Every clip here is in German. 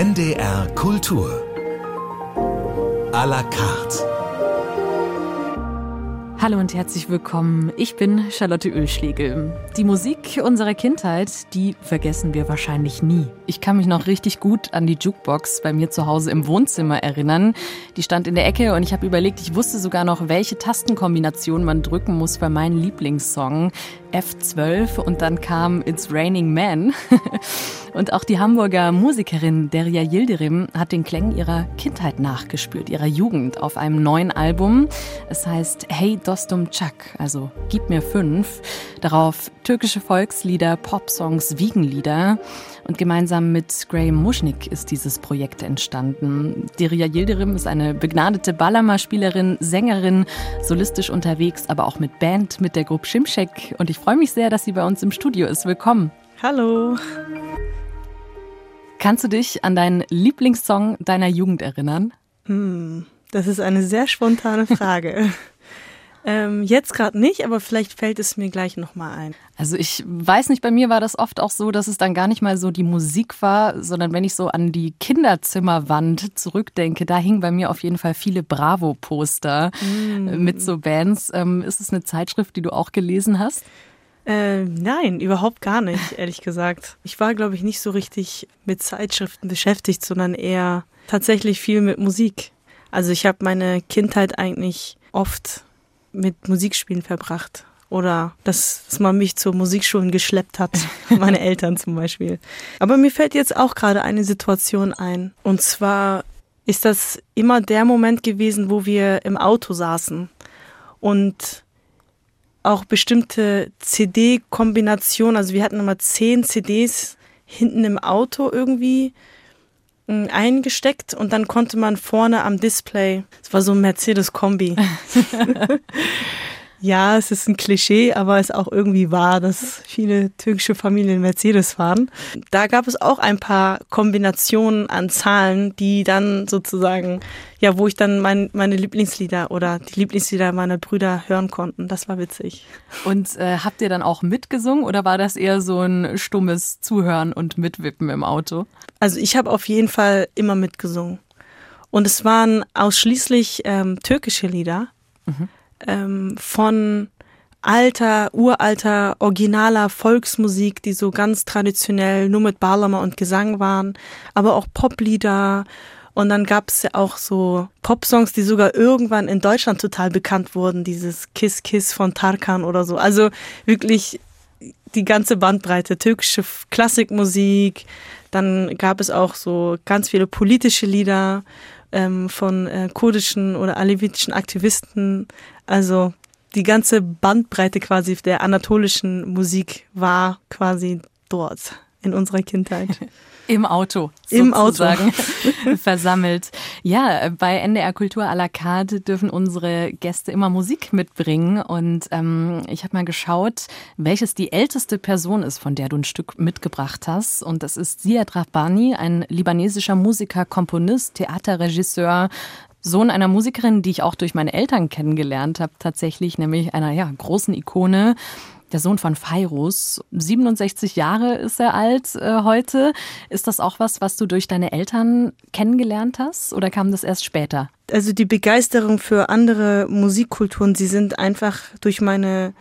NDR Kultur. À la carte. Hallo und herzlich willkommen. Ich bin Charlotte Ölschlegel. Die Musik unserer Kindheit, die vergessen wir wahrscheinlich nie. Ich kann mich noch richtig gut an die Jukebox bei mir zu Hause im Wohnzimmer erinnern. Die stand in der Ecke und ich habe überlegt, ich wusste sogar noch, welche Tastenkombination man drücken muss für meinen Lieblingssong. F12 und dann kam It's Raining Men. und auch die Hamburger Musikerin Derya Yildirim hat den Klängen ihrer Kindheit nachgespürt, ihrer Jugend auf einem neuen Album. Es heißt Hey Dostum Chak, also Gib mir fünf. Darauf türkische Volkslieder, Popsongs, Wiegenlieder. Und gemeinsam mit Graham Muschnick ist dieses Projekt entstanden. Derya Yildirim ist eine begnadete Ballerma-Spielerin, Sängerin, solistisch unterwegs, aber auch mit Band, mit der Gruppe Schimschek. Und ich freue mich sehr, dass sie bei uns im Studio ist. Willkommen. Hallo. Kannst du dich an deinen Lieblingssong deiner Jugend erinnern? Hm, das ist eine sehr spontane Frage. Ähm, jetzt gerade nicht, aber vielleicht fällt es mir gleich nochmal ein. Also ich weiß nicht, bei mir war das oft auch so, dass es dann gar nicht mal so die Musik war, sondern wenn ich so an die Kinderzimmerwand zurückdenke, da hingen bei mir auf jeden Fall viele Bravo-Poster mm. mit so Bands. Ähm, ist es eine Zeitschrift, die du auch gelesen hast? Äh, nein, überhaupt gar nicht, ehrlich gesagt. Ich war, glaube ich, nicht so richtig mit Zeitschriften beschäftigt, sondern eher tatsächlich viel mit Musik. Also ich habe meine Kindheit eigentlich oft mit Musikspielen verbracht. Oder dass, man mich zur Musikschulen geschleppt hat, meine Eltern zum Beispiel. Aber mir fällt jetzt auch gerade eine Situation ein. Und zwar ist das immer der Moment gewesen, wo wir im Auto saßen und auch bestimmte CD-Kombinationen, also wir hatten immer zehn CDs hinten im Auto irgendwie eingesteckt und dann konnte man vorne am Display, es war so ein Mercedes-Kombi. ja, es ist ein Klischee, aber es ist auch irgendwie wahr, dass viele türkische Familien Mercedes fahren. Da gab es auch ein paar Kombinationen an Zahlen, die dann sozusagen, ja, wo ich dann mein, meine Lieblingslieder oder die Lieblingslieder meiner Brüder hören konnten. Das war witzig. Und äh, habt ihr dann auch mitgesungen oder war das eher so ein stummes Zuhören und Mitwippen im Auto? Also ich habe auf jeden Fall immer mitgesungen. Und es waren ausschließlich ähm, türkische Lieder mhm. ähm, von alter, uralter, originaler Volksmusik, die so ganz traditionell nur mit Balama und Gesang waren, aber auch Poplieder. Und dann gab es ja auch so Popsongs, die sogar irgendwann in Deutschland total bekannt wurden, dieses Kiss Kiss von Tarkan oder so. Also wirklich die ganze Bandbreite, türkische Klassikmusik, dann gab es auch so ganz viele politische Lieder ähm, von äh, kurdischen oder alevitischen Aktivisten. Also die ganze Bandbreite quasi der anatolischen Musik war quasi dort in unserer Kindheit. Im Auto. Im Auto. versammelt. Ja, bei NDR Kultur à la carte dürfen unsere Gäste immer Musik mitbringen. Und ähm, ich habe mal geschaut, welches die älteste Person ist, von der du ein Stück mitgebracht hast. Und das ist Ziad Rahbani, ein libanesischer Musiker, Komponist, Theaterregisseur, Sohn einer Musikerin, die ich auch durch meine Eltern kennengelernt habe, tatsächlich, nämlich einer ja, großen Ikone der Sohn von Fairus. 67 Jahre ist er alt äh, heute. Ist das auch was, was du durch deine Eltern kennengelernt hast oder kam das erst später? Also die Begeisterung für andere Musikkulturen, sie sind einfach durch meine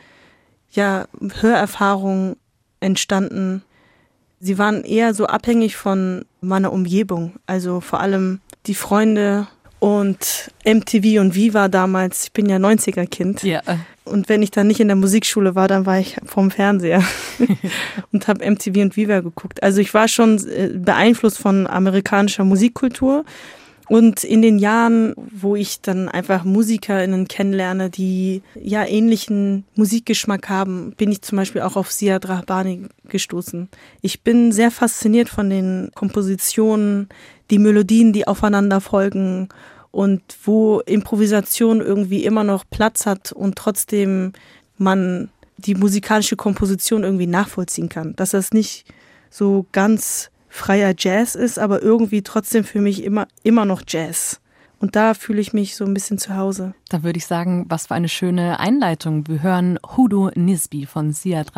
ja, Hörerfahrung entstanden. Sie waren eher so abhängig von meiner Umgebung, also vor allem die Freunde und MTV und Viva damals. Ich bin ja 90er-Kind. Ja. Und wenn ich dann nicht in der Musikschule war, dann war ich vorm Fernseher und habe MTV und Viva geguckt. Also ich war schon äh, beeinflusst von amerikanischer Musikkultur. Und in den Jahren, wo ich dann einfach MusikerInnen kennenlerne, die ja ähnlichen Musikgeschmack haben, bin ich zum Beispiel auch auf Siad Rahbani gestoßen. Ich bin sehr fasziniert von den Kompositionen, die Melodien, die aufeinander folgen und wo Improvisation irgendwie immer noch Platz hat und trotzdem man die musikalische Komposition irgendwie nachvollziehen kann. Dass das nicht so ganz freier Jazz ist, aber irgendwie trotzdem für mich immer, immer noch Jazz. Und da fühle ich mich so ein bisschen zu Hause. Da würde ich sagen, was für eine schöne Einleitung. Wir hören Hudo Nisbi von Siad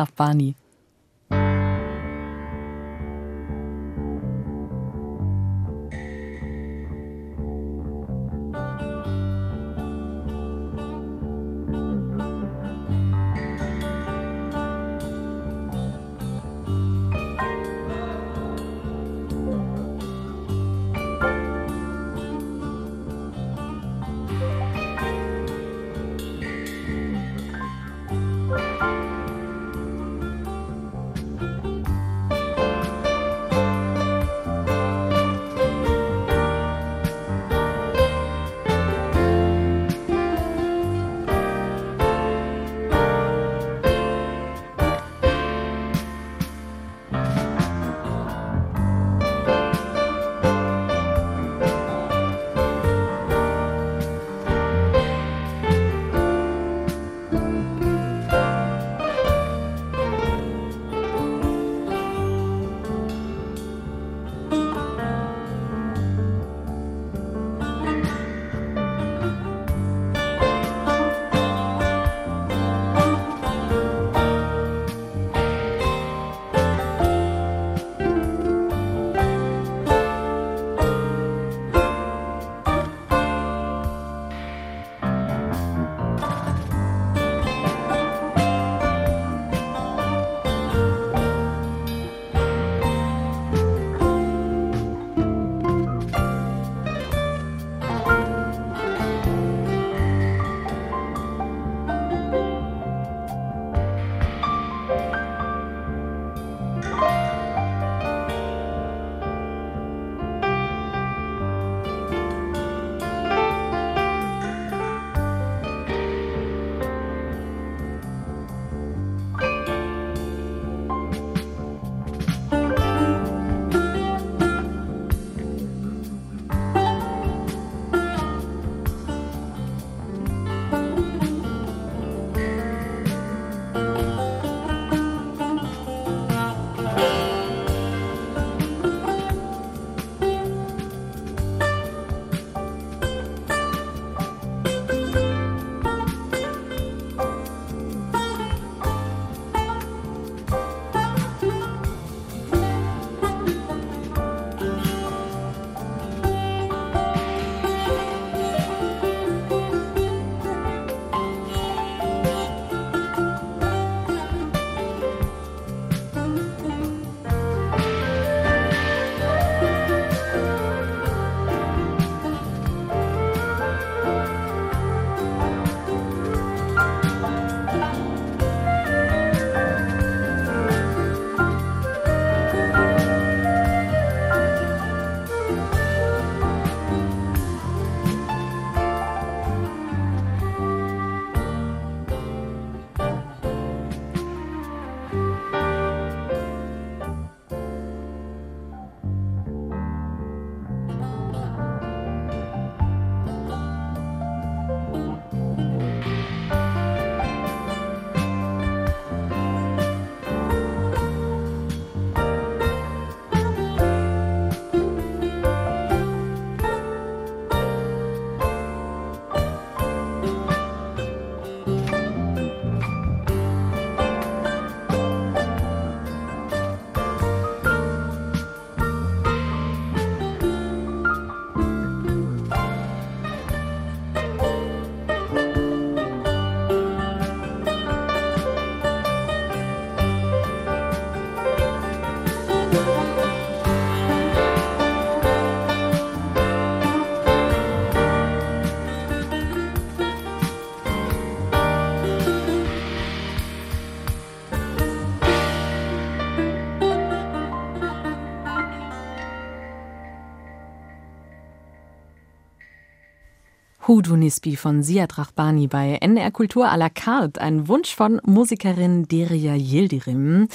Hudu Nisbi von Siad Rachbani bei NR Kultur à la carte, ein Wunsch von Musikerin Deria Yildirim.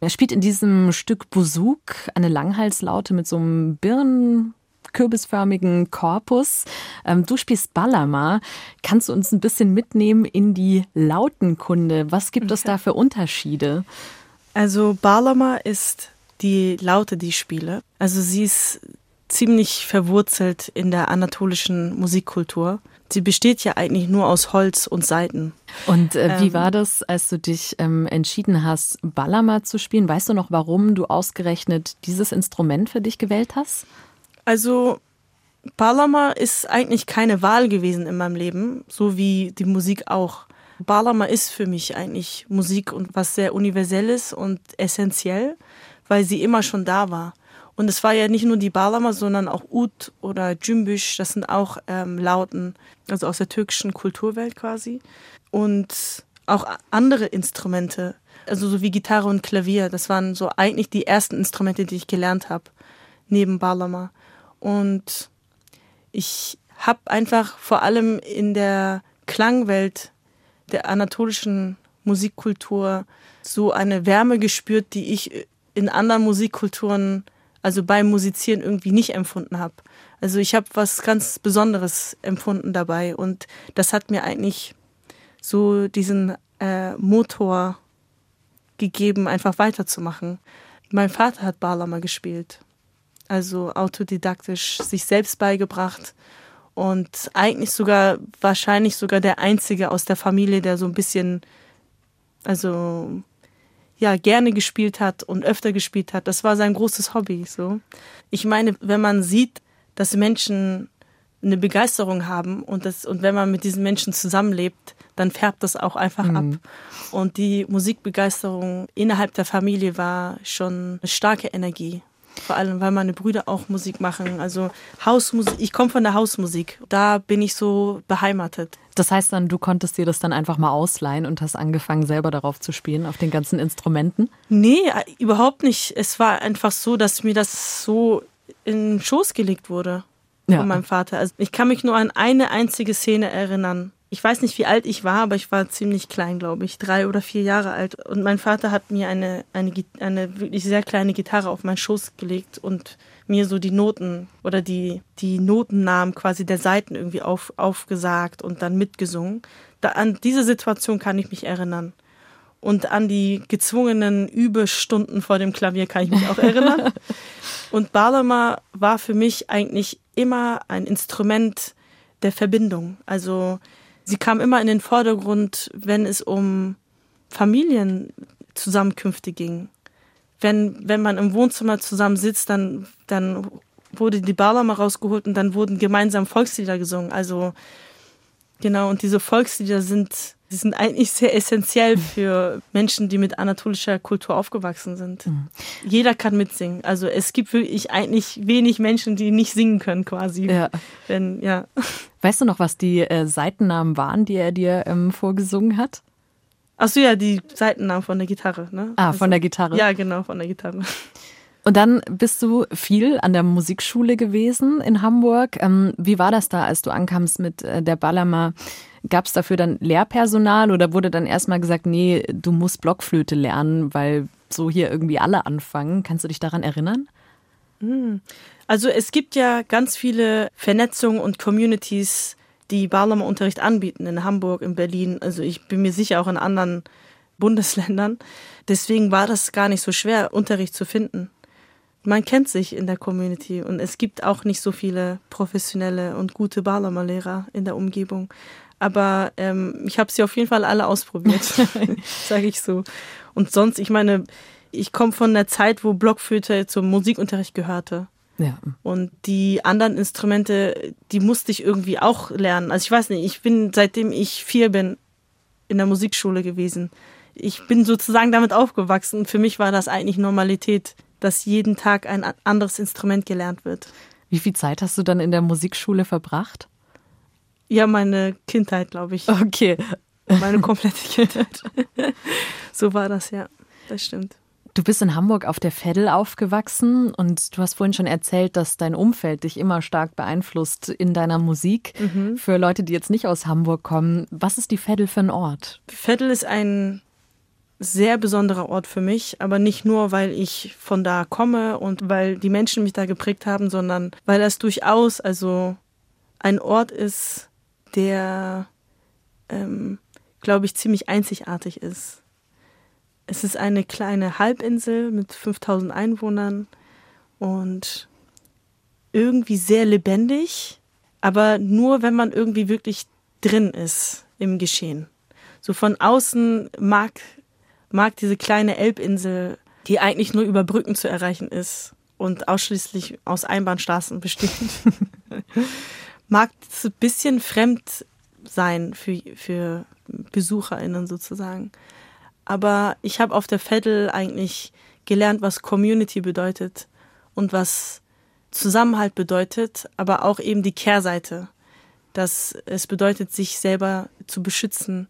Er spielt in diesem Stück Busuk, eine Langhalslaute mit so einem Birnen kürbisförmigen Korpus. Ähm, du spielst Balama. Kannst du uns ein bisschen mitnehmen in die Lautenkunde? Was gibt es da für Unterschiede? Also Balama ist die Laute, die ich spiele. Also sie ist ziemlich verwurzelt in der anatolischen Musikkultur. Sie besteht ja eigentlich nur aus Holz und Saiten. Und äh, wie ähm, war das, als du dich ähm, entschieden hast, Balama zu spielen? Weißt du noch, warum du ausgerechnet dieses Instrument für dich gewählt hast? Also Balama ist eigentlich keine Wahl gewesen in meinem Leben, so wie die Musik auch. Balama ist für mich eigentlich Musik und was sehr universelles und essentiell, weil sie immer schon da war. Und es war ja nicht nur die Balama, sondern auch Ud oder Cümbüş, das sind auch ähm, Lauten, also aus der türkischen Kulturwelt quasi. Und auch andere Instrumente, also so wie Gitarre und Klavier, das waren so eigentlich die ersten Instrumente, die ich gelernt habe, neben Balama. Und ich habe einfach vor allem in der Klangwelt der anatolischen Musikkultur so eine Wärme gespürt, die ich in anderen Musikkulturen also beim Musizieren irgendwie nicht empfunden habe. Also ich habe was ganz Besonderes empfunden dabei und das hat mir eigentlich so diesen äh, Motor gegeben, einfach weiterzumachen. Mein Vater hat Balama gespielt, also autodidaktisch sich selbst beigebracht und eigentlich sogar wahrscheinlich sogar der einzige aus der Familie, der so ein bisschen also ja gerne gespielt hat und öfter gespielt hat. Das war sein großes Hobby. So, ich meine, wenn man sieht, dass Menschen eine Begeisterung haben und das und wenn man mit diesen Menschen zusammenlebt, dann färbt das auch einfach mhm. ab. Und die Musikbegeisterung innerhalb der Familie war schon eine starke Energie. Vor allem, weil meine Brüder auch Musik machen. Also Hausmusik, ich komme von der Hausmusik. Da bin ich so beheimatet. Das heißt dann, du konntest dir das dann einfach mal ausleihen und hast angefangen, selber darauf zu spielen, auf den ganzen Instrumenten? Nee, überhaupt nicht. Es war einfach so, dass mir das so in den Schoß gelegt wurde ja. von meinem Vater. Also ich kann mich nur an eine einzige Szene erinnern ich weiß nicht, wie alt ich war, aber ich war ziemlich klein, glaube ich, drei oder vier Jahre alt. Und mein Vater hat mir eine, eine, eine wirklich sehr kleine Gitarre auf meinen Schoß gelegt und mir so die Noten oder die, die Notennamen quasi der Seiten irgendwie auf, aufgesagt und dann mitgesungen. Da, an diese Situation kann ich mich erinnern. Und an die gezwungenen Übestunden vor dem Klavier kann ich mich auch erinnern. und Balama war für mich eigentlich immer ein Instrument der Verbindung. Also sie kam immer in den Vordergrund, wenn es um Familienzusammenkünfte ging. Wenn, wenn man im Wohnzimmer zusammen sitzt, dann, dann wurde die Bala rausgeholt und dann wurden gemeinsam Volkslieder gesungen. Also genau, und diese Volkslieder sind Sie sind eigentlich sehr essentiell für Menschen, die mit anatolischer Kultur aufgewachsen sind. Mhm. Jeder kann mitsingen. Also es gibt wirklich eigentlich wenig Menschen, die nicht singen können, quasi. Ja. Wenn, ja. Weißt du noch, was die äh, Seitennamen waren, die er dir ähm, vorgesungen hat? Achso, ja, die Seitennamen von der Gitarre, ne? Ah, also, von der Gitarre. Ja, genau, von der Gitarre. Und dann bist du viel an der Musikschule gewesen in Hamburg. Ähm, wie war das da, als du ankamst mit äh, der Ballermer? Gab es dafür dann Lehrpersonal oder wurde dann erstmal gesagt, nee, du musst Blockflöte lernen, weil so hier irgendwie alle anfangen? Kannst du dich daran erinnern? Hm. Also es gibt ja ganz viele Vernetzungen und Communities, die Ballermer-Unterricht anbieten in Hamburg, in Berlin. Also ich bin mir sicher auch in anderen Bundesländern. Deswegen war das gar nicht so schwer, Unterricht zu finden. Man kennt sich in der Community und es gibt auch nicht so viele professionelle und gute Ballermer-Lehrer in der Umgebung. Aber ähm, ich habe sie auf jeden Fall alle ausprobiert, sage ich so. Und sonst, ich meine, ich komme von der Zeit, wo Blockflöte zum Musikunterricht gehörte. Ja. Und die anderen Instrumente, die musste ich irgendwie auch lernen. Also ich weiß nicht, ich bin seitdem ich vier bin in der Musikschule gewesen. Ich bin sozusagen damit aufgewachsen. Für mich war das eigentlich Normalität, dass jeden Tag ein anderes Instrument gelernt wird. Wie viel Zeit hast du dann in der Musikschule verbracht? Ja, meine Kindheit, glaube ich. Okay. Meine komplette Kindheit. so war das, ja. Das stimmt. Du bist in Hamburg auf der Veddel aufgewachsen und du hast vorhin schon erzählt, dass dein Umfeld dich immer stark beeinflusst in deiner Musik. Mhm. Für Leute, die jetzt nicht aus Hamburg kommen, was ist die Veddel für ein Ort? Veddel ist ein sehr besonderer Ort für mich, aber nicht nur, weil ich von da komme und weil die Menschen mich da geprägt haben, sondern weil das durchaus also ein Ort ist, der, ähm, glaube ich, ziemlich einzigartig ist. Es ist eine kleine Halbinsel mit 5000 Einwohnern und irgendwie sehr lebendig, aber nur wenn man irgendwie wirklich drin ist im Geschehen. So von außen mag, mag diese kleine Elbinsel, die eigentlich nur über Brücken zu erreichen ist und ausschließlich aus Einbahnstraßen besteht, mag es ein bisschen fremd sein für, für BesucherInnen sozusagen. Aber ich habe auf der Veddel eigentlich gelernt, was Community bedeutet und was Zusammenhalt bedeutet, aber auch eben die Kehrseite, dass es bedeutet, sich selber zu beschützen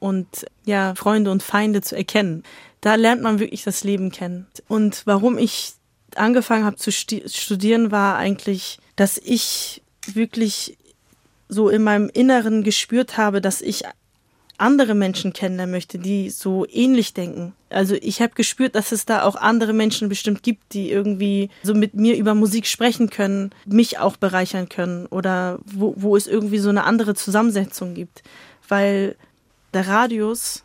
und ja, Freunde und Feinde zu erkennen. Da lernt man wirklich das Leben kennen. Und warum ich angefangen habe zu studieren, war eigentlich, dass ich wirklich so in meinem Inneren gespürt habe, dass ich andere Menschen kennenlernen möchte, die so ähnlich denken. Also ich habe gespürt, dass es da auch andere Menschen bestimmt gibt, die irgendwie so mit mir über Musik sprechen können, mich auch bereichern können oder wo, wo es irgendwie so eine andere Zusammensetzung gibt. Weil der Radius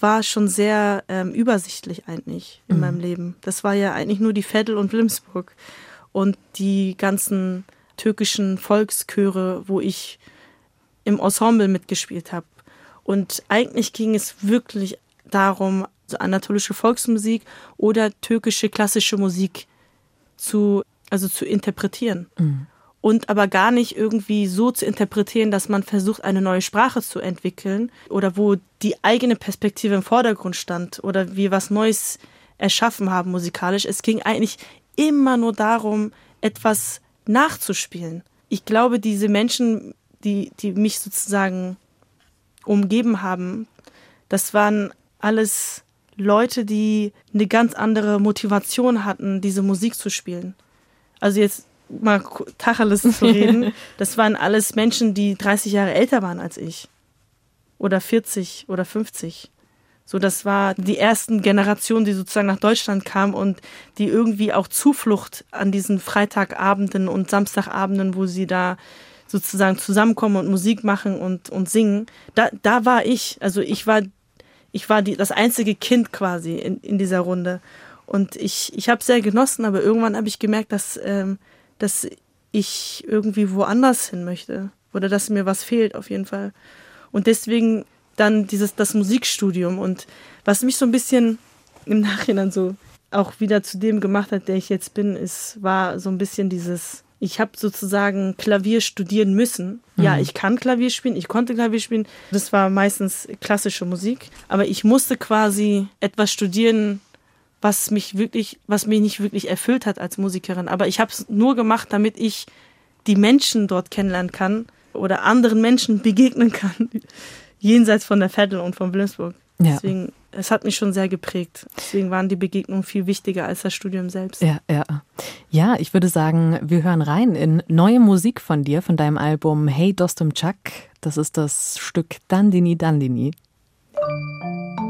war schon sehr ähm, übersichtlich eigentlich in mhm. meinem Leben. Das war ja eigentlich nur die Veddel und Wilmsburg und die ganzen türkischen Volkschöre, wo ich im Ensemble mitgespielt habe. Und eigentlich ging es wirklich darum, so anatolische Volksmusik oder türkische klassische Musik zu, also zu interpretieren. Mhm. Und aber gar nicht irgendwie so zu interpretieren, dass man versucht, eine neue Sprache zu entwickeln oder wo die eigene Perspektive im Vordergrund stand oder wir was Neues erschaffen haben musikalisch. Es ging eigentlich immer nur darum, etwas nachzuspielen. Ich glaube, diese Menschen, die, die mich sozusagen umgeben haben, das waren alles Leute, die eine ganz andere Motivation hatten, diese Musik zu spielen. Also jetzt mal Tacheles zu reden, das waren alles Menschen, die 30 Jahre älter waren als ich. Oder 40 oder 50. So, das war die ersten Generationen, die sozusagen nach Deutschland kamen und die irgendwie auch Zuflucht an diesen Freitagabenden und Samstagabenden, wo sie da sozusagen zusammenkommen und Musik machen und, und singen, da, da war ich. Also ich war, ich war die, das einzige Kind quasi in, in dieser Runde. Und ich, ich habe sehr genossen, aber irgendwann habe ich gemerkt, dass, ähm, dass ich irgendwie woanders hin möchte. Oder dass mir was fehlt auf jeden Fall. Und deswegen dann dieses, das Musikstudium. Und was mich so ein bisschen im Nachhinein so auch wieder zu dem gemacht hat, der ich jetzt bin, ist, war so ein bisschen dieses, ich habe sozusagen Klavier studieren müssen. Mhm. Ja, ich kann Klavier spielen, ich konnte Klavier spielen. Das war meistens klassische Musik, aber ich musste quasi etwas studieren, was mich wirklich, was mich nicht wirklich erfüllt hat als Musikerin. Aber ich habe es nur gemacht, damit ich die Menschen dort kennenlernen kann oder anderen Menschen begegnen kann, jenseits von der Veddel und von Wilhelmsburg. Ja. Deswegen es hat mich schon sehr geprägt. Deswegen waren die Begegnungen viel wichtiger als das Studium selbst. Ja, ja. Ja, ich würde sagen, wir hören rein in neue Musik von dir, von deinem Album Hey Dostum Chuck. Das ist das Stück Dandini Dandini. yemin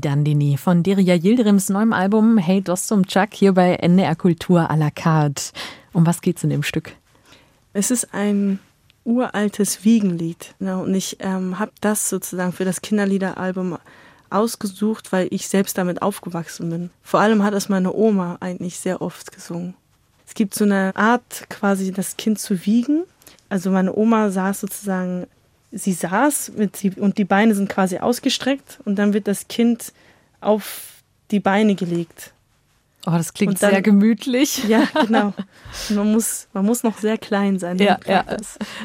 Dandini von Derya Yildirims neuem Album Hey Dostum Chuck hier bei NDR Kultur à la carte. Um was geht's in dem Stück? Es ist ein uraltes Wiegenlied. Und ich ähm, habe das sozusagen für das Kinderliederalbum ausgesucht, weil ich selbst damit aufgewachsen bin. Vor allem hat es meine Oma eigentlich sehr oft gesungen. Es gibt so eine Art, quasi das Kind zu wiegen. Also meine Oma saß sozusagen sie saß mit und die Beine sind quasi ausgestreckt und dann wird das Kind auf die Beine gelegt. Oh, das klingt dann, sehr gemütlich. Ja, genau. man muss, man muss noch sehr klein sein. Ja, ja.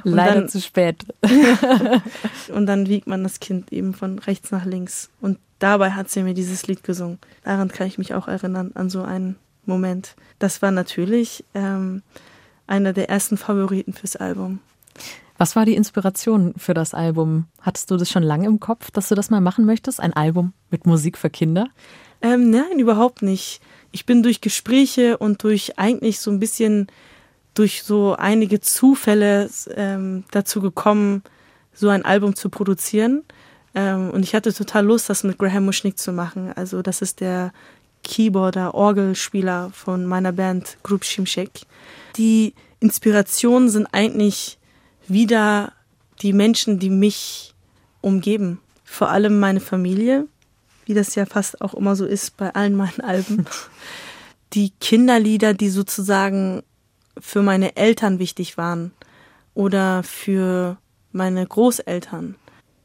Leider dann, zu spät. und dann wiegt man das Kind eben von rechts nach links. Und dabei hat sie mir dieses Lied gesungen. Daran kann ich mich auch erinnern, an so einen Moment. Das war natürlich ähm, einer der ersten Favoriten fürs Album. Was war die Inspiration für das Album? Hattest du das schon lange im Kopf, dass du das mal machen möchtest? Ein Album mit Musik für Kinder? Ähm, nein, überhaupt nicht. Ich bin durch Gespräche und durch eigentlich so ein bisschen durch so einige Zufälle ähm, dazu gekommen, so ein Album zu produzieren. Ähm, und ich hatte total Lust, das mit Graham Mushnick zu machen. Also das ist der Keyboarder, Orgelspieler von meiner Band Group Shimshek. Die Inspirationen sind eigentlich wieder die Menschen, die mich umgeben. Vor allem meine Familie, wie das ja fast auch immer so ist bei allen meinen Alben. Die Kinderlieder, die sozusagen für meine Eltern wichtig waren oder für meine Großeltern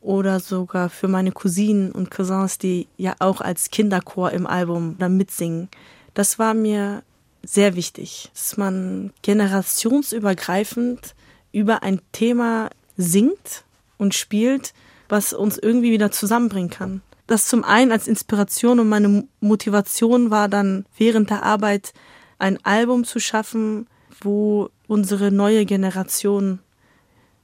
oder sogar für meine Cousinen und Cousins, die ja auch als Kinderchor im Album da mitsingen. Das war mir sehr wichtig, dass man generationsübergreifend über ein Thema singt und spielt, was uns irgendwie wieder zusammenbringen kann. Das zum einen als Inspiration und meine Motivation war dann während der Arbeit ein Album zu schaffen, wo unsere neue Generation,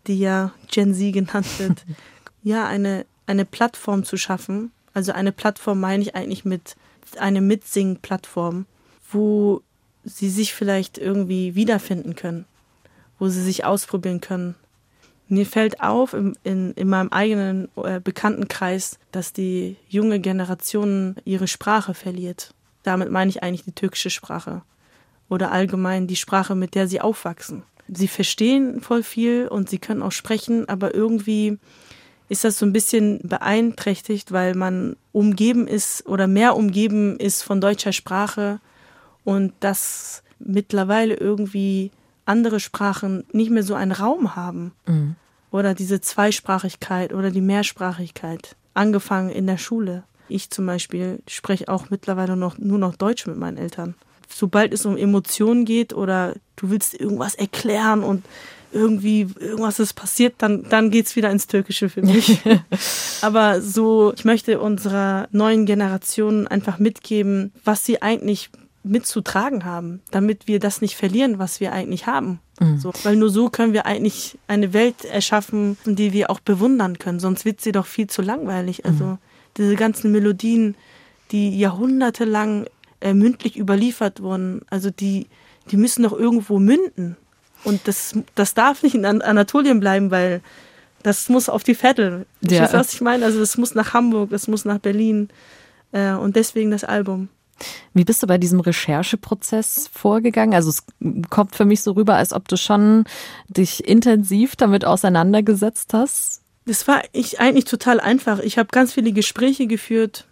die ja Gen Z genannt wird, ja, eine, eine Plattform zu schaffen. Also eine Plattform meine ich eigentlich mit eine Mitsing-Plattform, wo sie sich vielleicht irgendwie wiederfinden können wo sie sich ausprobieren können. Mir fällt auf in, in, in meinem eigenen äh, Bekanntenkreis, dass die junge Generation ihre Sprache verliert. Damit meine ich eigentlich die türkische Sprache oder allgemein die Sprache, mit der sie aufwachsen. Sie verstehen voll viel und sie können auch sprechen, aber irgendwie ist das so ein bisschen beeinträchtigt, weil man umgeben ist oder mehr umgeben ist von deutscher Sprache und das mittlerweile irgendwie andere Sprachen nicht mehr so einen Raum haben. Mhm. Oder diese Zweisprachigkeit oder die Mehrsprachigkeit. Angefangen in der Schule. Ich zum Beispiel spreche auch mittlerweile noch, nur noch Deutsch mit meinen Eltern. Sobald es um Emotionen geht oder du willst irgendwas erklären und irgendwie irgendwas ist passiert, dann, dann es wieder ins Türkische für mich. Aber so, ich möchte unserer neuen Generation einfach mitgeben, was sie eigentlich mitzutragen haben, damit wir das nicht verlieren, was wir eigentlich haben. Mhm. So, weil nur so können wir eigentlich eine Welt erschaffen, die wir auch bewundern können. Sonst wird sie doch viel zu langweilig. Mhm. Also diese ganzen Melodien, die jahrhundertelang äh, mündlich überliefert wurden, also die, die müssen doch irgendwo münden. Und das, das darf nicht in Anatolien bleiben, weil das muss auf die Vettel. Ja. Weißt, was ich meine? Also das muss nach Hamburg, das muss nach Berlin. Äh, und deswegen das Album. Wie bist du bei diesem Rechercheprozess vorgegangen? Also es kommt für mich so rüber, als ob du schon dich intensiv damit auseinandergesetzt hast. Das war ich eigentlich total einfach. Ich habe ganz viele Gespräche geführt,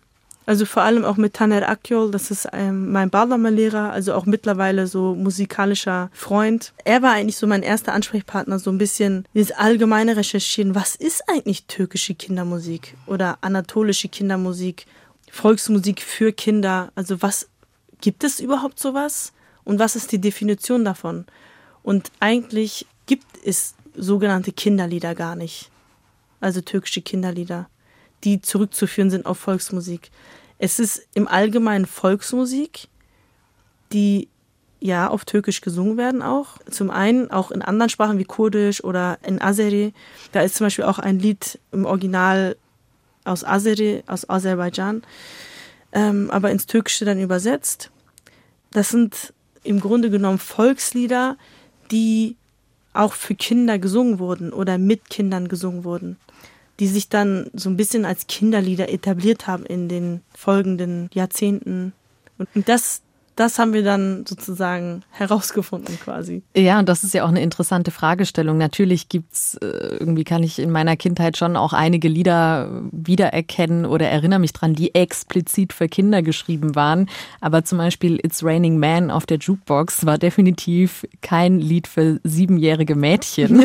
also vor allem auch mit Taner Akyol, das ist ähm, mein Ballermann-Lehrer, also auch mittlerweile so musikalischer Freund. Er war eigentlich so mein erster Ansprechpartner, so ein bisschen dieses allgemeine Recherchieren. Was ist eigentlich türkische Kindermusik oder anatolische Kindermusik? Volksmusik für Kinder. Also was gibt es überhaupt sowas? Und was ist die Definition davon? Und eigentlich gibt es sogenannte Kinderlieder gar nicht. Also türkische Kinderlieder, die zurückzuführen sind auf Volksmusik. Es ist im Allgemeinen Volksmusik, die ja auf Türkisch gesungen werden auch. Zum einen auch in anderen Sprachen wie Kurdisch oder in Azeri. Da ist zum Beispiel auch ein Lied im Original aus Azeri, aus Aserbaidschan, ähm, aber ins Türkische dann übersetzt. Das sind im Grunde genommen Volkslieder, die auch für Kinder gesungen wurden oder mit Kindern gesungen wurden. die sich dann so ein bisschen als Kinderlieder etabliert haben in den folgenden Jahrzehnten. Und das, das haben wir dann sozusagen herausgefunden quasi. Ja, und das ist ja auch eine interessante Fragestellung. Natürlich gibt's äh, irgendwie kann ich in meiner Kindheit schon auch einige Lieder wiedererkennen oder erinnere mich dran, die explizit für Kinder geschrieben waren. Aber zum Beispiel It's Raining Man auf der Jukebox war definitiv kein Lied für siebenjährige Mädchen.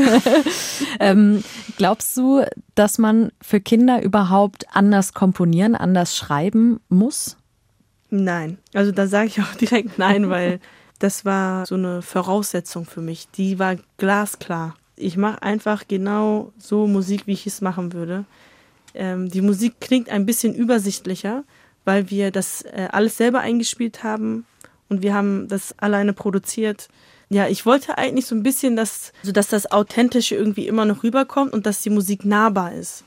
ähm, glaubst du, dass man für Kinder überhaupt anders komponieren, anders schreiben muss? Nein, also da sage ich auch direkt nein, weil das war so eine Voraussetzung für mich. Die war glasklar. Ich mache einfach genau so Musik, wie ich es machen würde. Ähm, die Musik klingt ein bisschen übersichtlicher, weil wir das äh, alles selber eingespielt haben und wir haben das alleine produziert. Ja, ich wollte eigentlich so ein bisschen, dass, so dass das Authentische irgendwie immer noch rüberkommt und dass die Musik nahbar ist.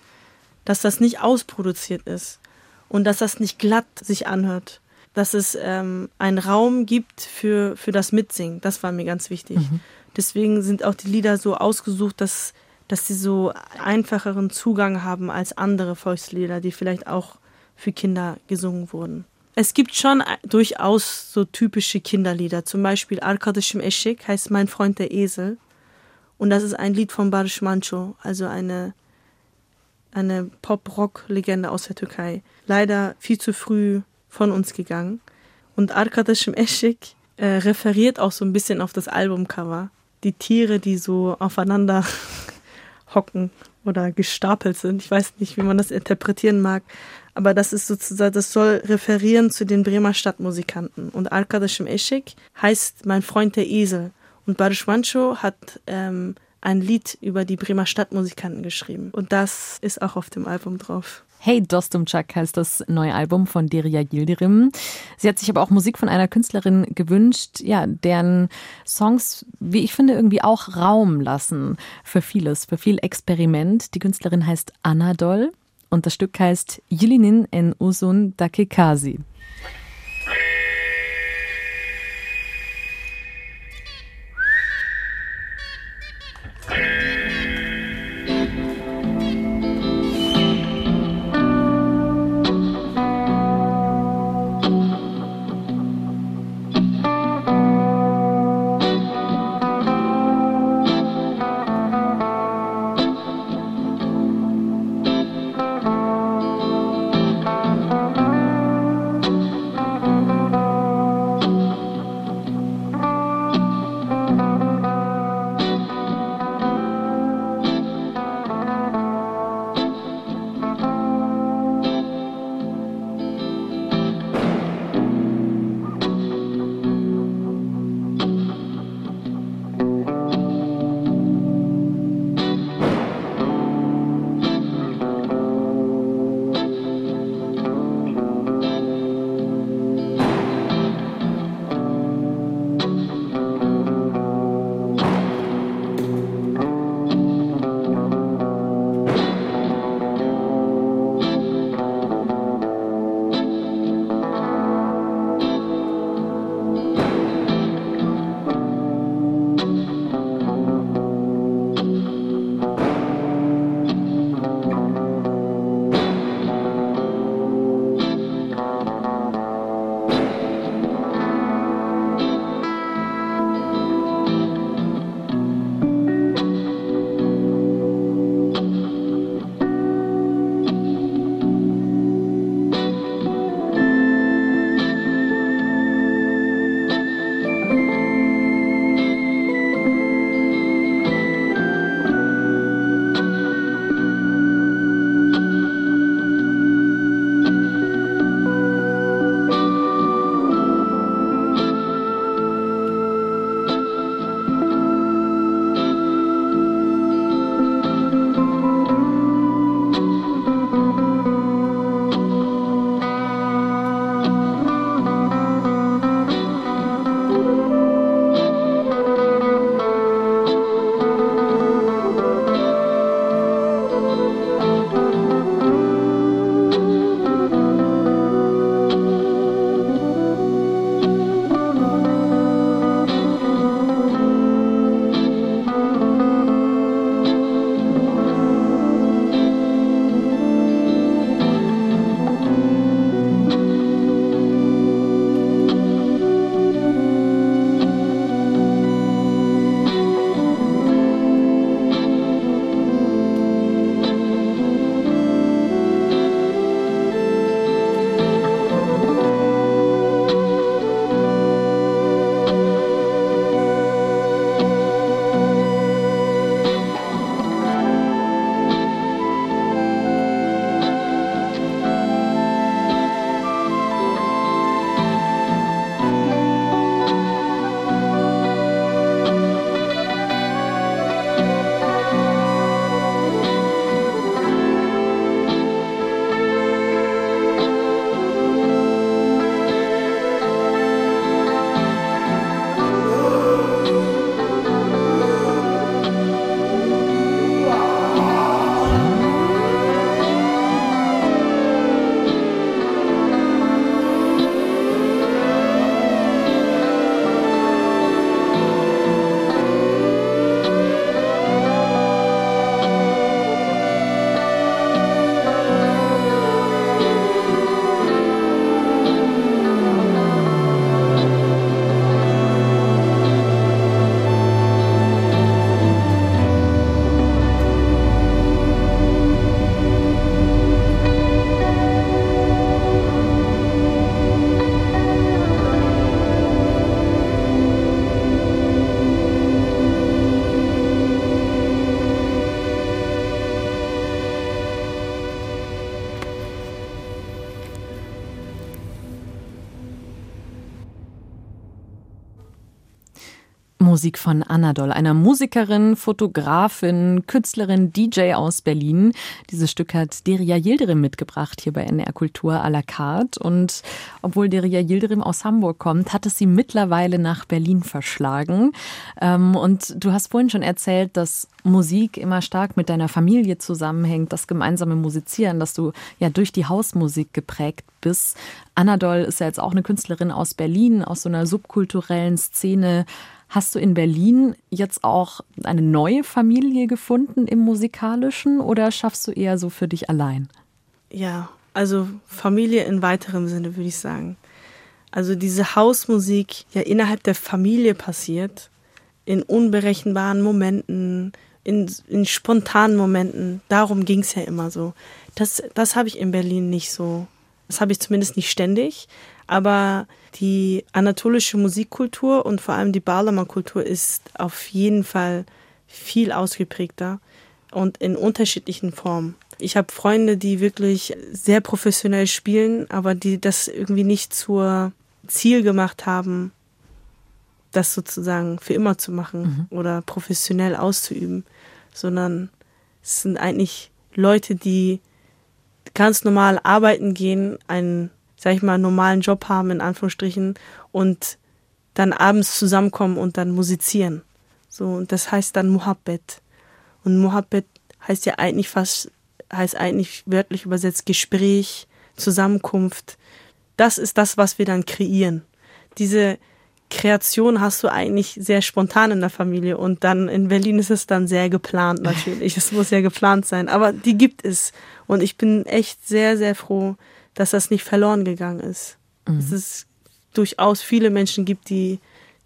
Dass das nicht ausproduziert ist und dass das nicht glatt sich anhört dass es ähm, einen Raum gibt für, für das Mitsingen. Das war mir ganz wichtig. Mhm. Deswegen sind auch die Lieder so ausgesucht, dass, dass sie so einfacheren Zugang haben als andere Volkslieder, die vielleicht auch für Kinder gesungen wurden. Es gibt schon durchaus so typische Kinderlieder. Zum Beispiel Arkadaşım Eşek heißt Mein Freund der Esel. Und das ist ein Lied von Barış Manço, also eine, eine Pop-Rock-Legende aus der Türkei. Leider viel zu früh von uns gegangen. Und Arkadaşım Eschik äh, referiert auch so ein bisschen auf das Albumcover. Die Tiere, die so aufeinander hocken oder gestapelt sind. Ich weiß nicht, wie man das interpretieren mag. Aber das ist sozusagen, das soll referieren zu den Bremer Stadtmusikanten. Und Arkadaşım Eschik heißt mein Freund der Esel. Und Barış Manço hat ähm, ein Lied über die Bremer Stadtmusikanten geschrieben. Und das ist auch auf dem Album drauf. Hey Dostumchak heißt das neue Album von Deria Yildirim. Sie hat sich aber auch Musik von einer Künstlerin gewünscht, ja, deren Songs, wie ich finde, irgendwie auch Raum lassen für vieles, für viel Experiment. Die Künstlerin heißt Anadol und das Stück heißt Yilinin en Usun Dakekasi. Musik von Anadol, einer Musikerin, Fotografin, Künstlerin, DJ aus Berlin. Dieses Stück hat Deria Yildirim mitgebracht hier bei NR Kultur à la carte. Und obwohl Deria Yildirim aus Hamburg kommt, hat es sie mittlerweile nach Berlin verschlagen. Ähm, und du hast vorhin schon erzählt, dass Musik immer stark mit deiner Familie zusammenhängt, das gemeinsame Musizieren, dass du ja durch die Hausmusik geprägt bist. Anadol ist ja jetzt auch eine Künstlerin aus Berlin, aus so einer subkulturellen Szene. Hast du in Berlin jetzt auch eine neue Familie gefunden im musikalischen oder schaffst du eher so für dich allein? Ja, also Familie in weiterem Sinne würde ich sagen. Also diese Hausmusik ja innerhalb der Familie passiert, in unberechenbaren Momenten, in, in spontanen Momenten. Darum ging es ja immer so. Das, das habe ich in Berlin nicht so. Das habe ich zumindest nicht ständig. Aber die anatolische Musikkultur und vor allem die Balama-Kultur ist auf jeden Fall viel ausgeprägter und in unterschiedlichen Formen. Ich habe Freunde, die wirklich sehr professionell spielen, aber die das irgendwie nicht zur Ziel gemacht haben, das sozusagen für immer zu machen mhm. oder professionell auszuüben, sondern es sind eigentlich Leute, die ganz normal arbeiten gehen, einen sag ich mal, normalen Job haben, in Anführungsstrichen, und dann abends zusammenkommen und dann musizieren. So, und das heißt dann Muhabbet. Und Muhabbet heißt ja eigentlich fast, heißt eigentlich wörtlich übersetzt Gespräch, Zusammenkunft. Das ist das, was wir dann kreieren. Diese Kreation hast du eigentlich sehr spontan in der Familie und dann in Berlin ist es dann sehr geplant natürlich. es muss ja geplant sein, aber die gibt es und ich bin echt sehr, sehr froh, dass das nicht verloren gegangen ist. Mhm. Dass es durchaus viele Menschen gibt, die,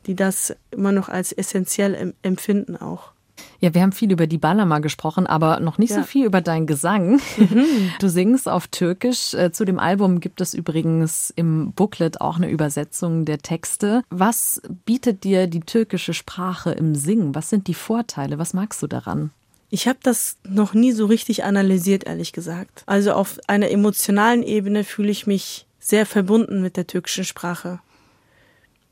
die das immer noch als essentiell empfinden auch. Ja, wir haben viel über die Balama gesprochen, aber noch nicht ja. so viel über deinen Gesang. Mhm. Du singst auf Türkisch. Äh, zu dem Album gibt es übrigens im Booklet auch eine Übersetzung der Texte. Was bietet dir die türkische Sprache im Singen? Was sind die Vorteile? Was magst du daran? Ich habe das noch nie so richtig analysiert, ehrlich gesagt. Also auf einer emotionalen Ebene fühle ich mich sehr verbunden mit der türkischen Sprache.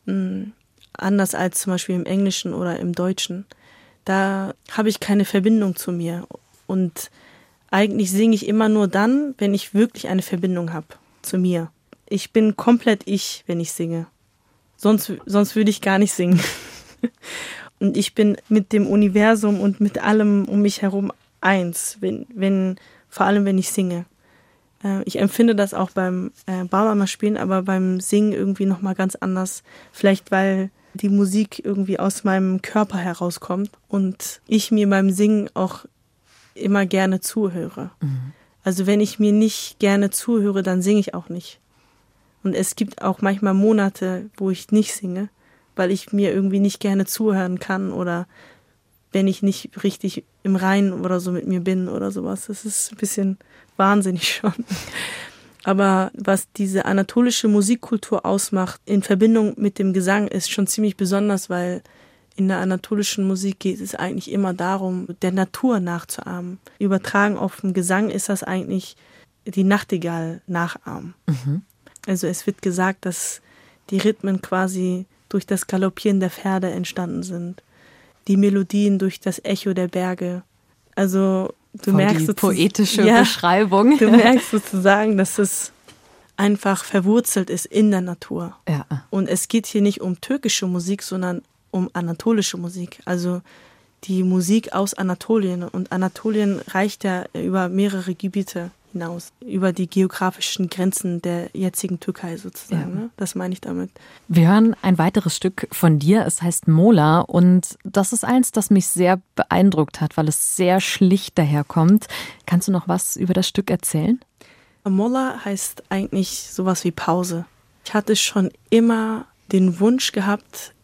Hm, anders als zum Beispiel im Englischen oder im Deutschen. Da habe ich keine Verbindung zu mir. Und eigentlich singe ich immer nur dann, wenn ich wirklich eine Verbindung habe zu mir. Ich bin komplett ich, wenn ich singe. Sonst, sonst würde ich gar nicht singen. Und ich bin mit dem Universum und mit allem um mich herum eins, wenn, wenn, vor allem wenn ich singe. Äh, ich empfinde das auch beim äh, Barberma spielen, aber beim Singen irgendwie nochmal ganz anders. Vielleicht weil die Musik irgendwie aus meinem Körper herauskommt und ich mir beim Singen auch immer gerne zuhöre. Mhm. Also wenn ich mir nicht gerne zuhöre, dann singe ich auch nicht. Und es gibt auch manchmal Monate, wo ich nicht singe weil ich mir irgendwie nicht gerne zuhören kann oder wenn ich nicht richtig im Reinen oder so mit mir bin oder sowas. Das ist ein bisschen wahnsinnig schon. Aber was diese anatolische Musikkultur ausmacht, in Verbindung mit dem Gesang, ist schon ziemlich besonders, weil in der anatolischen Musik geht es eigentlich immer darum, der Natur nachzuahmen. Übertragen auf den Gesang ist das eigentlich die Nachtigall nachahmen. Mhm. Also es wird gesagt, dass die Rhythmen quasi durch das Galoppieren der Pferde entstanden sind. Die Melodien durch das Echo der Berge. Also du Voll merkst die poetische ja, Beschreibung. Du merkst sozusagen, dass es einfach verwurzelt ist in der Natur. Ja. Und es geht hier nicht um türkische Musik, sondern um anatolische Musik. Also die Musik aus Anatolien. Und Anatolien reicht ja über mehrere Gebiete hinaus, über die geografischen Grenzen der jetzigen Türkei sozusagen. Ja. Ne? Das meine ich damit. Wir hören ein weiteres Stück von dir. Es heißt Mola und das ist eins, das mich sehr beeindruckt hat, weil es sehr schlicht daherkommt. Kannst du noch was über das Stück erzählen? Mola heißt eigentlich sowas wie Pause. Ich hatte schon immer den Wunsch gehabt,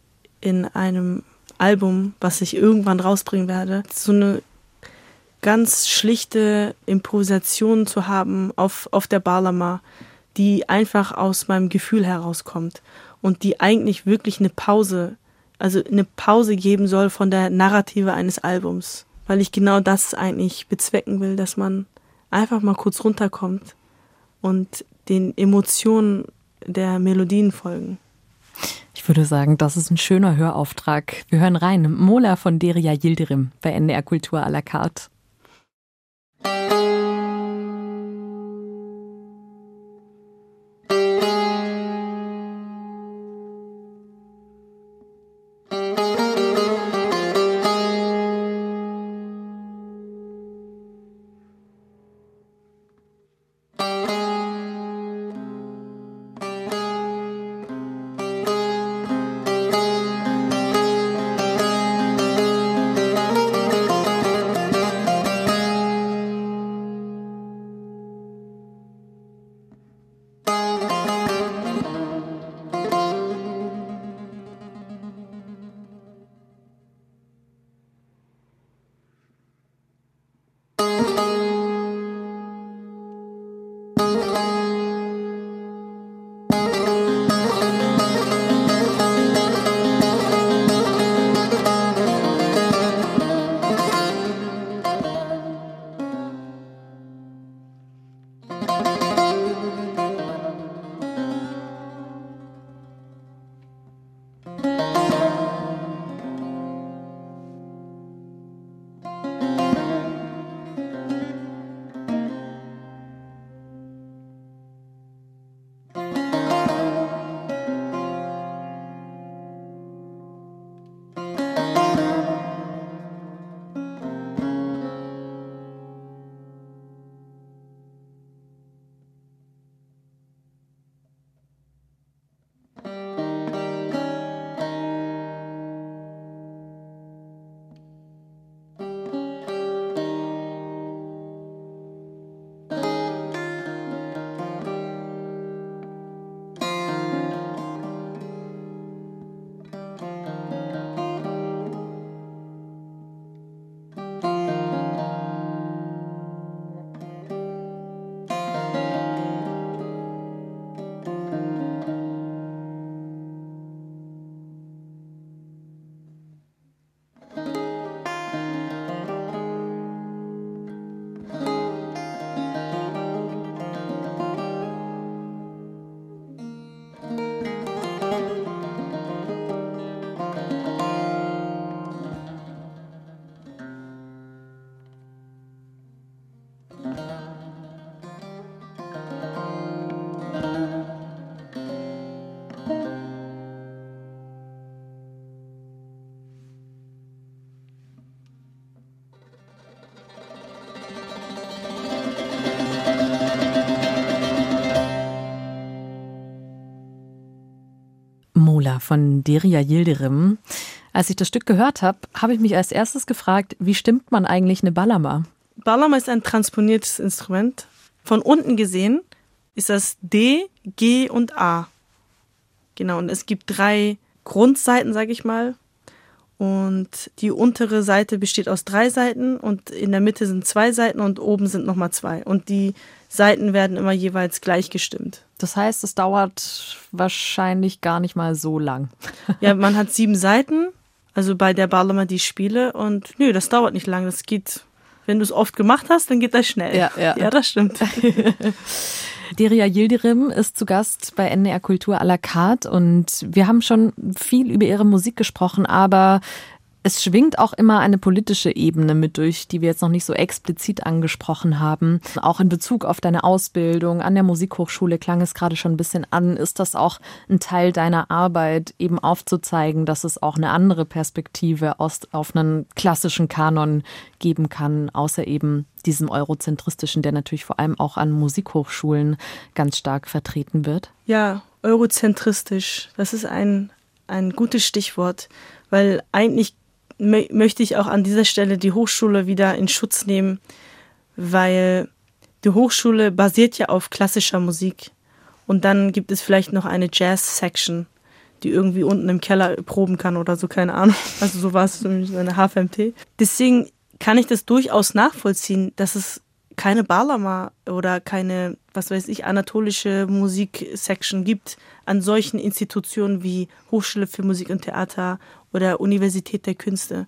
in einem Album, was ich irgendwann rausbringen werde, so eine ganz schlichte Improvisation zu haben auf, auf der Balama, die einfach aus meinem Gefühl herauskommt und die eigentlich wirklich eine Pause, also eine Pause geben soll von der Narrative eines Albums, weil ich genau das eigentlich bezwecken will, dass man einfach mal kurz runterkommt und den Emotionen der Melodien folgen. Ich würde sagen, das ist ein schöner Hörauftrag. Wir hören rein. Mola von Deria Yildirim bei NDR Kultur à la carte. Thank you. Mola von Deria Yildirim. Als ich das Stück gehört habe, habe ich mich als erstes gefragt, wie stimmt man eigentlich eine Balama? Balama ist ein transponiertes Instrument. Von unten gesehen ist das D, G und A. Genau, und es gibt drei Grundseiten, sage ich mal. Und die untere Seite besteht aus drei Seiten und in der Mitte sind zwei Seiten und oben sind nochmal zwei. Und die Seiten werden immer jeweils gleichgestimmt. Das heißt, es dauert wahrscheinlich gar nicht mal so lang. ja, man hat sieben Seiten, also bei der Ballermann die Spiele und nö, das dauert nicht lang. Das geht, wenn du es oft gemacht hast, dann geht das schnell. Ja, ja. ja das stimmt. Deria Yildirim ist zu Gast bei NDR Kultur à la carte und wir haben schon viel über ihre Musik gesprochen, aber es schwingt auch immer eine politische Ebene mit durch, die wir jetzt noch nicht so explizit angesprochen haben. Auch in Bezug auf deine Ausbildung an der Musikhochschule klang es gerade schon ein bisschen an. Ist das auch ein Teil deiner Arbeit, eben aufzuzeigen, dass es auch eine andere Perspektive aus, auf einen klassischen Kanon geben kann, außer eben diesem eurozentristischen, der natürlich vor allem auch an Musikhochschulen ganz stark vertreten wird? Ja, eurozentristisch, das ist ein, ein gutes Stichwort, weil eigentlich möchte ich auch an dieser Stelle die Hochschule wieder in Schutz nehmen, weil die Hochschule basiert ja auf klassischer Musik. Und dann gibt es vielleicht noch eine Jazz-Section, die irgendwie unten im Keller proben kann oder so, keine Ahnung. Also so war es zumindest eine HFMT. Deswegen kann ich das durchaus nachvollziehen, dass es keine Balama oder keine, was weiß ich, anatolische Musik-Section gibt an solchen Institutionen wie Hochschule für Musik und Theater oder Universität der Künste.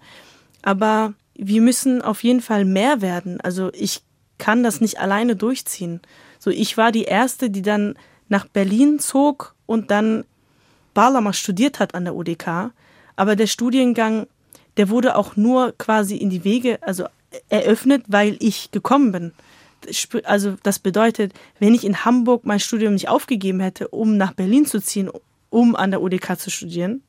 Aber wir müssen auf jeden Fall mehr werden. Also ich kann das nicht alleine durchziehen. So, ich war die erste, die dann nach Berlin zog und dann Barlamer studiert hat an der UDK, aber der Studiengang, der wurde auch nur quasi in die Wege, also eröffnet, weil ich gekommen bin. Also das bedeutet, wenn ich in Hamburg mein Studium nicht aufgegeben hätte, um nach Berlin zu ziehen, um an der UDK zu studieren,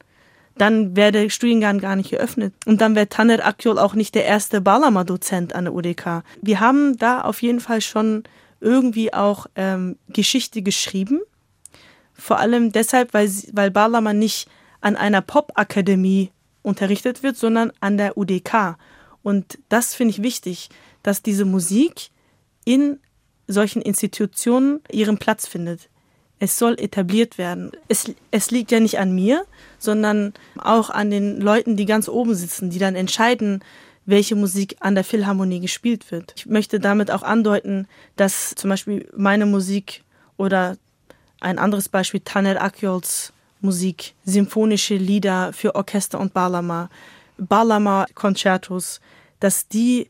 dann wäre der Studiengang gar nicht geöffnet. Und dann wäre Taner Akyol auch nicht der erste Balama-Dozent an der UDK. Wir haben da auf jeden Fall schon irgendwie auch ähm, Geschichte geschrieben. Vor allem deshalb, weil, weil Balama nicht an einer Popakademie unterrichtet wird, sondern an der UDK. Und das finde ich wichtig, dass diese Musik in solchen Institutionen ihren Platz findet. Es soll etabliert werden. Es, es liegt ja nicht an mir, sondern auch an den Leuten, die ganz oben sitzen, die dann entscheiden, welche Musik an der Philharmonie gespielt wird. Ich möchte damit auch andeuten, dass zum Beispiel meine Musik oder ein anderes Beispiel Taner Akyols Musik, symphonische Lieder für Orchester und Balama, Balama-Konzertos, dass die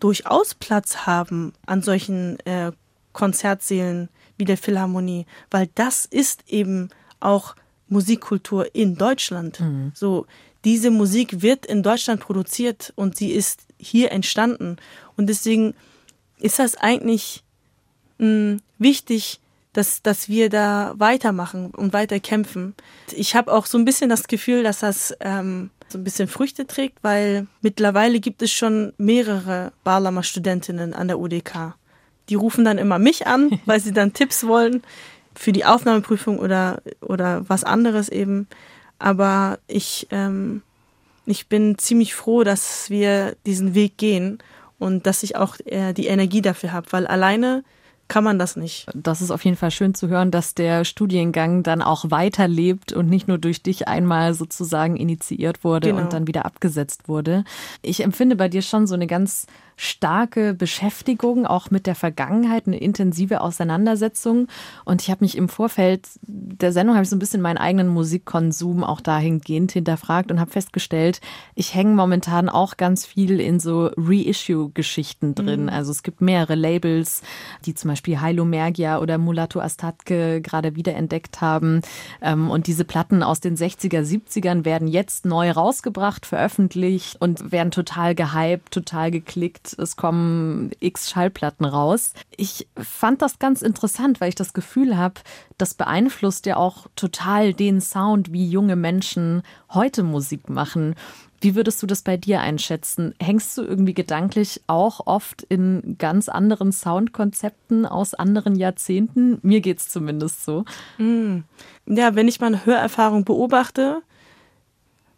durchaus Platz haben an solchen äh, Konzertsälen wie der Philharmonie, weil das ist eben auch Musikkultur in Deutschland. Mhm. So, diese Musik wird in Deutschland produziert und sie ist hier entstanden. Und deswegen ist das eigentlich mh, hm, wichtig, dass, dass wir da weitermachen und weiter kämpfen. Ich habe auch so ein bisschen das Gefühl, dass das ähm, so ein bisschen Früchte trägt, weil mittlerweile gibt es schon mehrere Barlamer Studentinnen an der UDK. Die rufen dann immer mich an, weil sie dann Tipps wollen für die Aufnahmeprüfung oder, oder was anderes eben. Aber ich, ähm, ich bin ziemlich froh, dass wir diesen Weg gehen und dass ich auch äh, die Energie dafür habe, weil alleine kann man das nicht. Das ist auf jeden Fall schön zu hören, dass der Studiengang dann auch weiterlebt und nicht nur durch dich einmal sozusagen initiiert wurde genau. und dann wieder abgesetzt wurde. Ich empfinde bei dir schon so eine ganz starke Beschäftigung, auch mit der Vergangenheit, eine intensive Auseinandersetzung. Und ich habe mich im Vorfeld der Sendung habe ich so ein bisschen meinen eigenen Musikkonsum auch dahingehend hinterfragt und habe festgestellt, ich hänge momentan auch ganz viel in so Reissue-Geschichten drin. Mhm. Also es gibt mehrere Labels, die zum Beispiel Hailo Mergia oder Mulatu Astatke gerade wiederentdeckt haben. Ähm, und diese Platten aus den 60er, 70ern werden jetzt neu rausgebracht, veröffentlicht und werden total gehypt, total geklickt es kommen x Schallplatten raus. Ich fand das ganz interessant, weil ich das Gefühl habe, das beeinflusst ja auch total den Sound, wie junge Menschen heute Musik machen. Wie würdest du das bei dir einschätzen? Hängst du irgendwie gedanklich auch oft in ganz anderen Soundkonzepten aus anderen Jahrzehnten? Mir geht es zumindest so. Hm. Ja, wenn ich meine Hörerfahrung beobachte,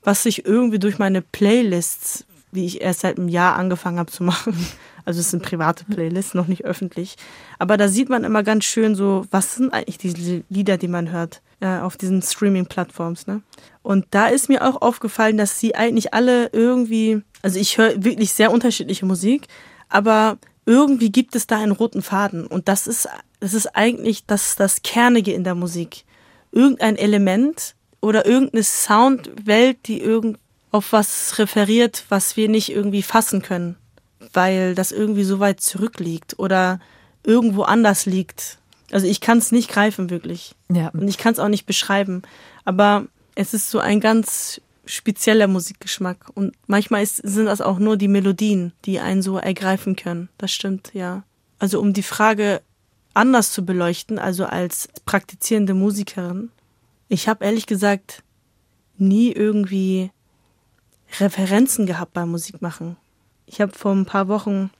was sich irgendwie durch meine Playlists die ich erst seit einem Jahr angefangen habe zu machen. Also es sind private Playlists, noch nicht öffentlich. Aber da sieht man immer ganz schön so, was sind eigentlich diese Lieder, die man hört äh, auf diesen Streaming-Plattforms. Ne? Und da ist mir auch aufgefallen, dass sie eigentlich alle irgendwie, also ich höre wirklich sehr unterschiedliche Musik, aber irgendwie gibt es da einen roten Faden. Und das ist, das ist eigentlich das, das Kernige in der Musik. Irgendein Element oder irgendeine Soundwelt, die irgendwie auf was referiert, was wir nicht irgendwie fassen können, weil das irgendwie so weit zurückliegt oder irgendwo anders liegt. Also ich kann es nicht greifen wirklich. Ja. Und ich kann es auch nicht beschreiben. Aber es ist so ein ganz spezieller Musikgeschmack. Und manchmal ist, sind das auch nur die Melodien, die einen so ergreifen können. Das stimmt, ja. Also um die Frage anders zu beleuchten, also als praktizierende Musikerin, ich habe ehrlich gesagt nie irgendwie Referenzen gehabt beim Musikmachen. Ich habe vor ein paar Wochen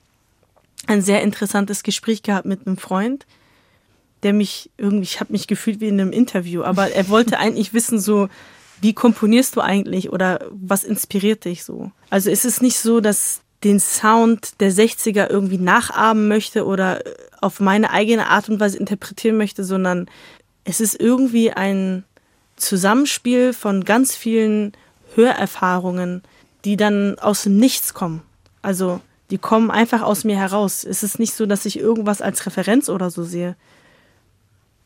ein sehr interessantes Gespräch gehabt mit einem Freund, der mich irgendwie, ich habe mich gefühlt wie in einem Interview, aber er wollte eigentlich wissen, so, wie komponierst du eigentlich oder was inspiriert dich so? Also ist es nicht so, dass den Sound der 60er irgendwie nachahmen möchte oder auf meine eigene Art und Weise interpretieren möchte, sondern es ist irgendwie ein Zusammenspiel von ganz vielen Hörerfahrungen, die dann aus dem Nichts kommen. Also die kommen einfach aus mir heraus. Es ist nicht so, dass ich irgendwas als Referenz oder so sehe.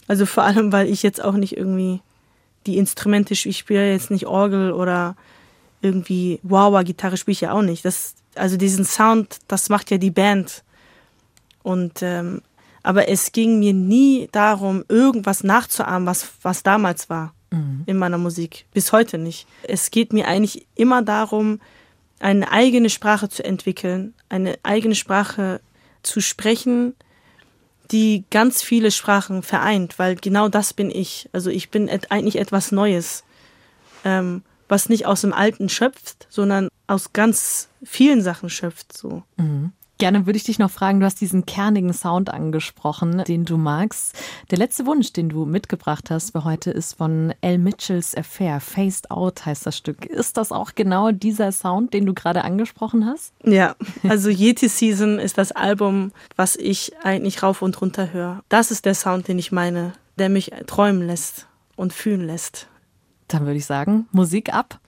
Also vor allem, weil ich jetzt auch nicht irgendwie die Instrumente, ich spiele jetzt nicht Orgel oder irgendwie Wawa-Gitarre spiele ich ja auch nicht. Das, also diesen Sound, das macht ja die Band. Und ähm, aber es ging mir nie darum, irgendwas nachzuahmen, was, was damals war. Mhm. in meiner Musik. Bis heute nicht. Es geht mir eigentlich immer darum, eine eigene Sprache zu entwickeln, eine eigene Sprache zu sprechen, die ganz viele Sprachen vereint, weil genau das bin ich. Also ich bin et eigentlich etwas Neues, ähm, was nicht aus dem Alten schöpft, sondern aus ganz vielen Sachen schöpft. So. Mhm. Gerne würde ich dich noch fragen, du hast diesen kernigen Sound angesprochen, den du magst. Der letzte Wunsch, den du mitgebracht hast für heute, ist von L. Mitchells Affair. Faced Out heißt das Stück. Ist das auch genau dieser Sound, den du gerade angesprochen hast? Ja, also Yeti Season ist das Album, was ich eigentlich rauf und runter höre. Das ist der Sound, den ich meine, der mich träumen lässt und fühlen lässt. Dann würde ich sagen, Musik ab.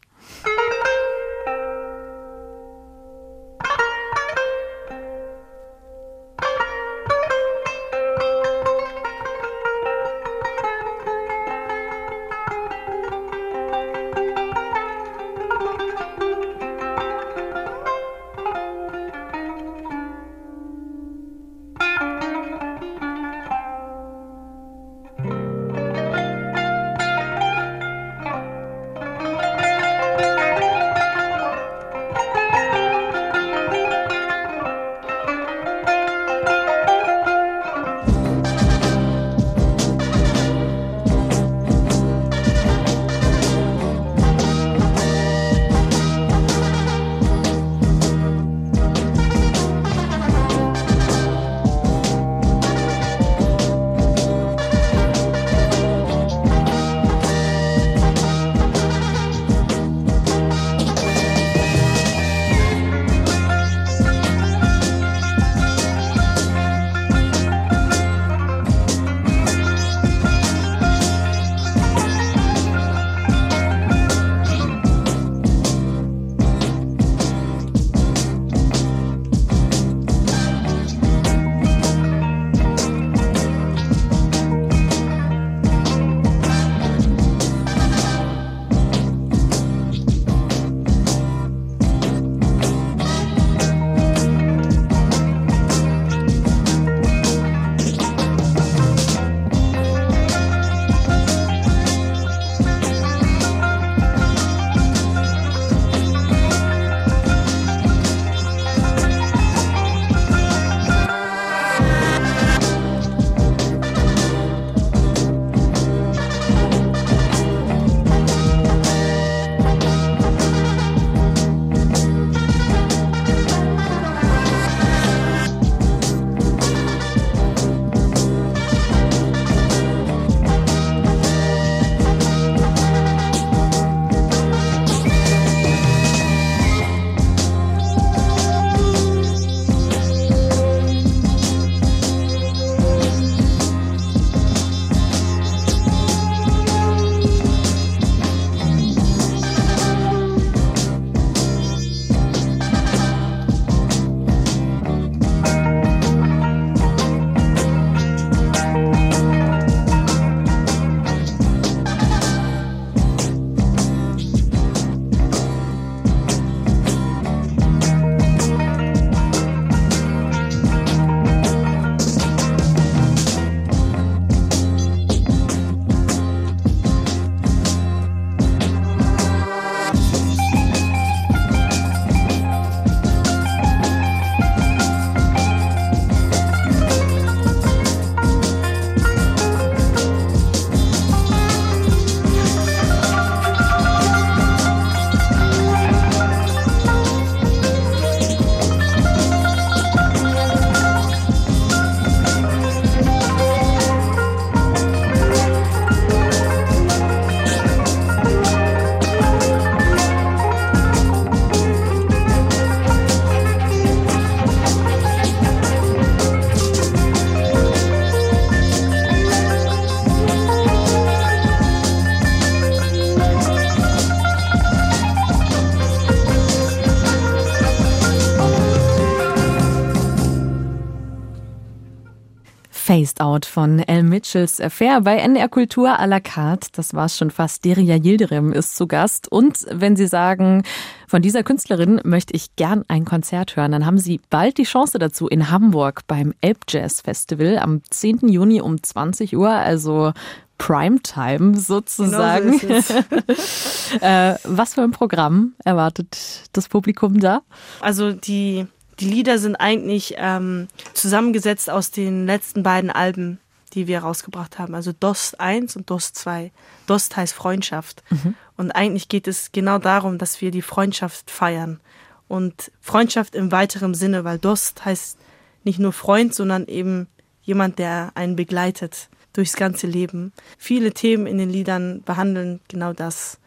Faced Out von L. Mitchells Affair bei NR Kultur à la carte. Das war's schon fast. Deria Yildirim ist zu Gast. Und wenn Sie sagen, von dieser Künstlerin möchte ich gern ein Konzert hören, dann haben Sie bald die Chance dazu in Hamburg beim Elb Jazz Festival am 10. Juni um 20 Uhr. Also Primetime sozusagen. Genau so äh, was für ein Programm erwartet das Publikum da? Also die, die Lieder sind eigentlich ähm, zusammengesetzt aus den letzten beiden Alben, die wir rausgebracht haben. Also Dost 1 und Dost 2. Dost heißt Freundschaft. Mhm. Und eigentlich geht es genau darum, dass wir die Freundschaft feiern. Und Freundschaft im weiteren Sinne, weil Dost heißt nicht nur Freund, sondern eben jemand, der einen begleitet durchs ganze Leben. Viele Themen in den Liedern behandeln genau das.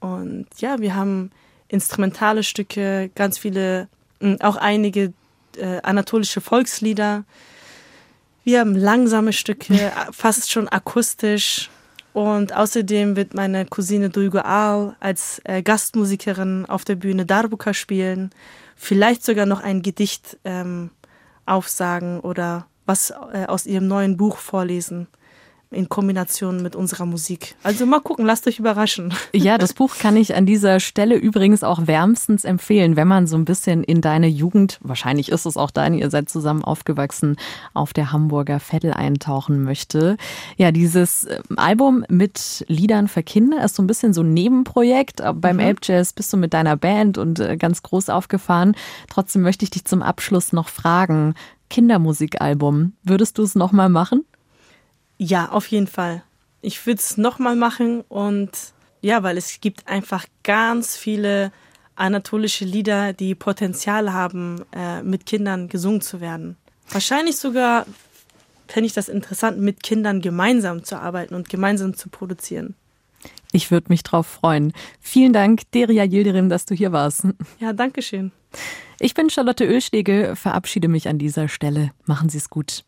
Und ja, wir haben instrumentale Stücke, ganz viele, auch einige äh, anatolische Volkslieder. Wir haben langsame Stücke, fast schon akustisch. Und außerdem wird meine Cousine Duygu Al als äh, Gastmusikerin auf der Bühne Darbuka spielen. Vielleicht sogar noch ein Gedicht ähm, aufsagen oder was äh, aus ihrem neuen Buch vorlesen in Kombination mit unserer Musik. Also mal gucken, lasst euch überraschen. Ja, das Buch kann ich an dieser Stelle übrigens auch wärmstens empfehlen, wenn man so ein bisschen in deine Jugend, wahrscheinlich ist es auch deine, ihr seid zusammen aufgewachsen, auf der Hamburger Vettel eintauchen möchte. Ja, dieses ähm, Album mit Liedern für Kinder ist so ein bisschen so ein Nebenprojekt. Beim mhm. Elbjazz bist du mit deiner Band und äh, ganz groß aufgefahren. Trotzdem möchte ich dich zum Abschluss noch fragen, Kindermusikalbum, würdest du es nochmal machen? Ja, auf jeden Fall. Ich würde es nochmal machen und ja, weil es gibt einfach ganz viele anatolische Lieder, die Potenzial haben, äh, mit Kindern gesungen zu werden. Wahrscheinlich sogar fände ich das interessant, mit Kindern gemeinsam zu arbeiten und gemeinsam zu produzieren. Ich würde mich drauf freuen. Vielen Dank, Deria Yildirim, dass du hier warst. Ja, danke schön. Ich bin Charlotte Ölschlegel, verabschiede mich an dieser Stelle. Machen Sie es gut.